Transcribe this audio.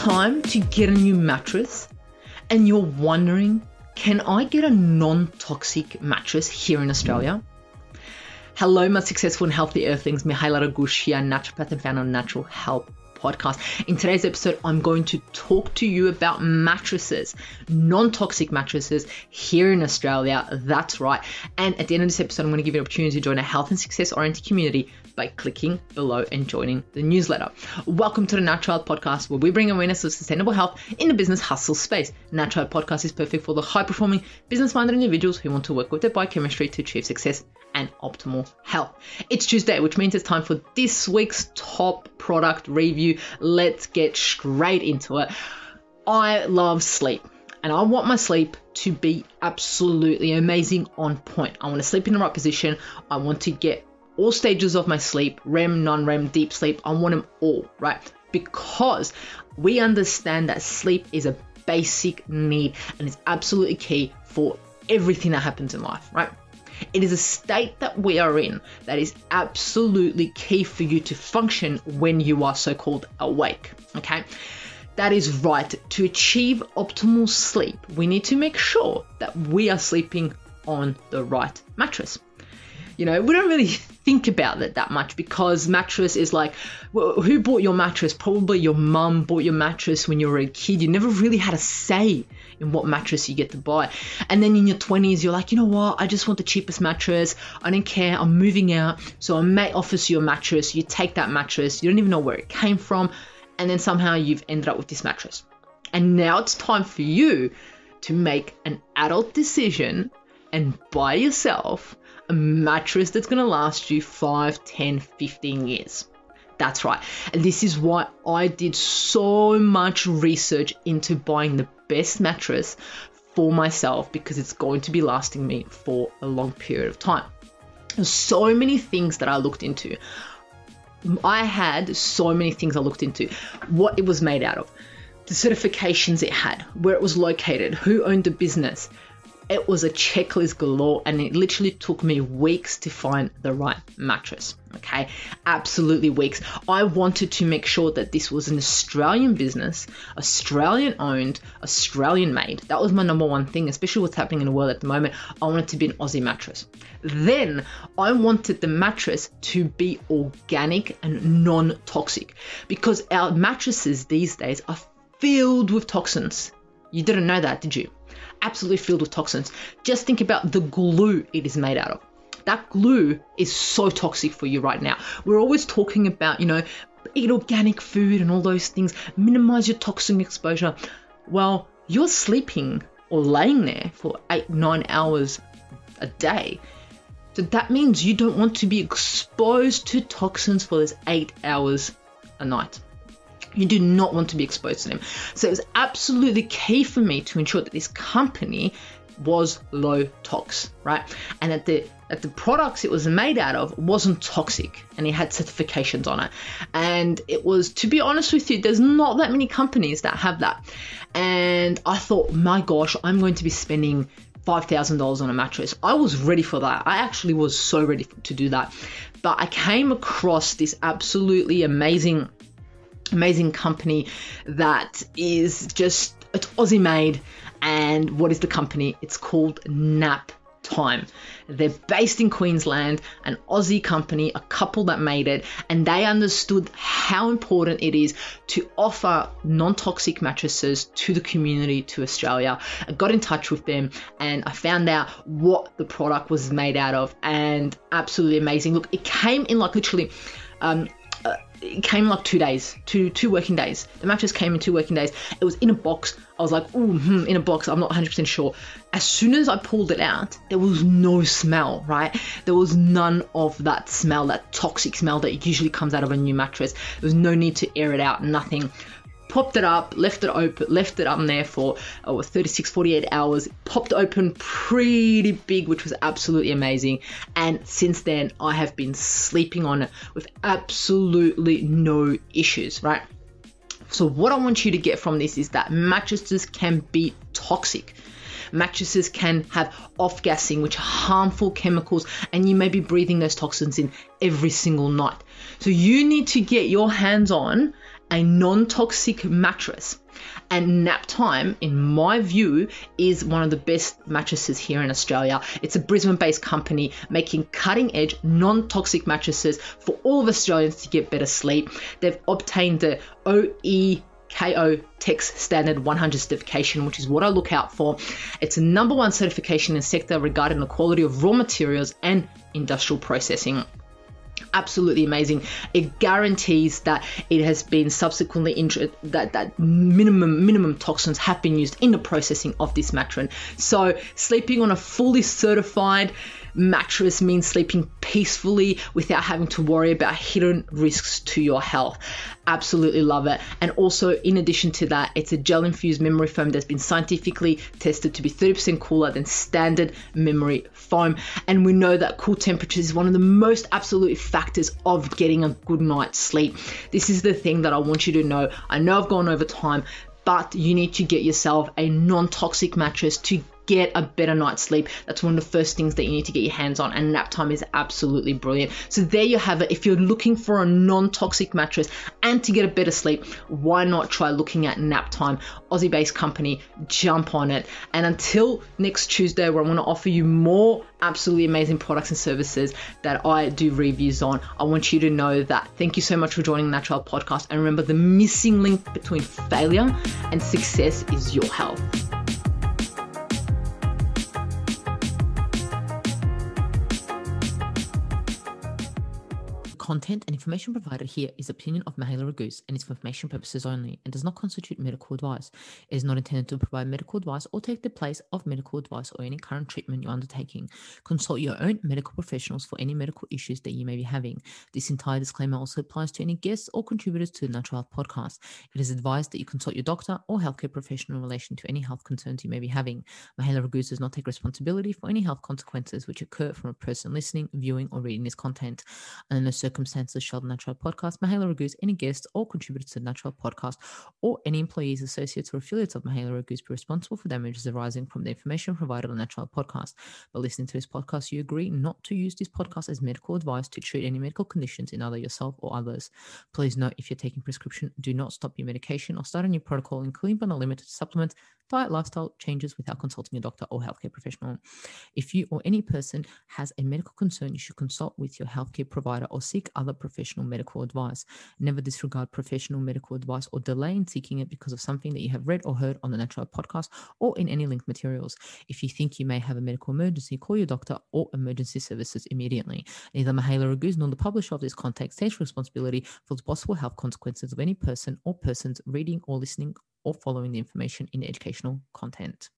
time to get a new mattress and you're wondering, can I get a non toxic mattress here in Australia? Hello, my successful and healthy earthlings. Mihaela Raguz here, naturopath and founder of Natural Health podcast. In today's episode, I'm going to talk to you about mattresses, non toxic mattresses here in Australia. That's right. And at the end of this episode, I'm going to give you an opportunity to join a health and success oriented community by clicking below and joining the newsletter. Welcome to the Natural Podcast, where we bring awareness of sustainable health in the business hustle space. Natural Podcast is perfect for the high performing, business minded individuals who want to work with their biochemistry to achieve success and optimal health. It's Tuesday, which means it's time for this week's top product review. Let's get straight into it. I love sleep and I want my sleep to be absolutely amazing on point. I want to sleep in the right position. I want to get all stages of my sleep REM, non REM, deep sleep. I want them all, right? Because we understand that sleep is a basic need and it's absolutely key for everything that happens in life, right? It is a state that we are in that is absolutely key for you to function when you are so called awake. Okay. That is right. To achieve optimal sleep, we need to make sure that we are sleeping on the right mattress. You know, we don't really think about it that much because mattress is like, well, who bought your mattress? Probably your mum bought your mattress when you were a kid. You never really had a say in what mattress you get to buy. And then in your 20s, you're like, you know what? I just want the cheapest mattress. I don't care. I'm moving out. So a mate offers you a mattress. You take that mattress. You don't even know where it came from. And then somehow you've ended up with this mattress. And now it's time for you to make an adult decision and buy yourself a mattress that's going to last you 5, 10, 15 years. That's right. And this is why I did so much research into buying the best mattress for myself because it's going to be lasting me for a long period of time. So many things that I looked into. I had so many things I looked into. What it was made out of, the certifications it had, where it was located, who owned the business, it was a checklist galore and it literally took me weeks to find the right mattress. Okay, absolutely weeks. I wanted to make sure that this was an Australian business, Australian owned, Australian made. That was my number one thing, especially what's happening in the world at the moment. I wanted to be an Aussie mattress. Then I wanted the mattress to be organic and non toxic because our mattresses these days are filled with toxins. You didn't know that, did you? Absolutely filled with toxins. Just think about the glue it is made out of. That glue is so toxic for you right now. We're always talking about, you know, eat organic food and all those things, minimize your toxin exposure. Well, you're sleeping or laying there for eight, nine hours a day. So that means you don't want to be exposed to toxins for those eight hours a night. You do not want to be exposed to them. So it was absolutely key for me to ensure that this company was low tox, right? And that the that the products it was made out of wasn't toxic and it had certifications on it. And it was, to be honest with you, there's not that many companies that have that. And I thought, my gosh, I'm going to be spending $5,000 on a mattress. I was ready for that. I actually was so ready to do that. But I came across this absolutely amazing amazing company that is just it's Aussie made. And what is the company? It's called Nap Time. They're based in Queensland, an Aussie company, a couple that made it, and they understood how important it is to offer non toxic mattresses to the community, to Australia. I got in touch with them and I found out what the product was made out of, and absolutely amazing. Look, it came in like literally. Um, it came like two days, two two working days. The mattress came in two working days. It was in a box. I was like, ooh, hmm, in a box. I'm not 100% sure. As soon as I pulled it out, there was no smell, right? There was none of that smell, that toxic smell that usually comes out of a new mattress. There was no need to air it out, nothing popped it up, left it open, left it up there for oh, 36, 48 hours, popped open pretty big, which was absolutely amazing. And since then, I have been sleeping on it with absolutely no issues, right? So, what I want you to get from this is that mattresses can be toxic. Mattresses can have off gassing, which are harmful chemicals, and you may be breathing those toxins in every single night. So, you need to get your hands on a non toxic mattress. And Naptime, in my view, is one of the best mattresses here in Australia. It's a Brisbane based company making cutting edge, non toxic mattresses for all of Australians to get better sleep. They've obtained the OE KO TEX Standard 100 certification, which is what I look out for. It's a number one certification in the sector regarding the quality of raw materials and industrial processing absolutely amazing. It guarantees that it has been subsequently injured, that that minimum minimum toxins have been used in the processing of this matron. So sleeping on a fully certified mattress means sleeping peacefully without having to worry about hidden risks to your health. Absolutely love it. And also, in addition to that, it's a gel infused memory foam that's been scientifically tested to be 30% cooler than standard memory foam. And we know that cool temperatures is one of the most absolute factors of getting a good night's sleep. This is the thing that I want you to know. I know I've gone over time, but you need to get yourself a non toxic mattress to get a better night's sleep. That's one of the first things that you need to get your hands on, and Naptime is absolutely brilliant. So there you have it. If you're looking for a non-toxic mattress and to get a better sleep, why not try looking at Naptime, Aussie-based company. Jump on it. And until next Tuesday, where I want to offer you more absolutely amazing products and services that I do reviews on, I want you to know that. Thank you so much for joining the Natural Podcast. And remember, the missing link between failure and success is your health. Content and information provided here is opinion of Mihaela Raguz and is for information purposes only and does not constitute medical advice. It is not intended to provide medical advice or take the place of medical advice or any current treatment you're undertaking. Consult your own medical professionals for any medical issues that you may be having. This entire disclaimer also applies to any guests or contributors to the Natural Health podcast. It is advised that you consult your doctor or healthcare professional in relation to any health concerns you may be having. Mihaela Raguz does not take responsibility for any health consequences which occur from a person listening, viewing, or reading this content. Under no circumstances, circumstances shall the Natural Podcast, Mihaela Raguz, any guests or contributors to the Natural Podcast, or any employees, associates, or affiliates of Mihaela Raguz be responsible for damages arising from the information provided on the Natural Podcast. By listening to this podcast, you agree not to use this podcast as medical advice to treat any medical conditions in either yourself or others. Please note if you're taking prescription, do not stop your medication or start a new protocol, including but not limited to supplements diet lifestyle changes without consulting a doctor or healthcare professional. If you or any person has a medical concern, you should consult with your healthcare provider or seek other professional medical advice. Never disregard professional medical advice or delay in seeking it because of something that you have read or heard on the Natural Podcast or in any linked materials. If you think you may have a medical emergency, call your doctor or emergency services immediately. Neither Mihaela Raguz nor the publisher of this content takes responsibility for the possible health consequences of any person or persons reading or listening or following the information in educational content.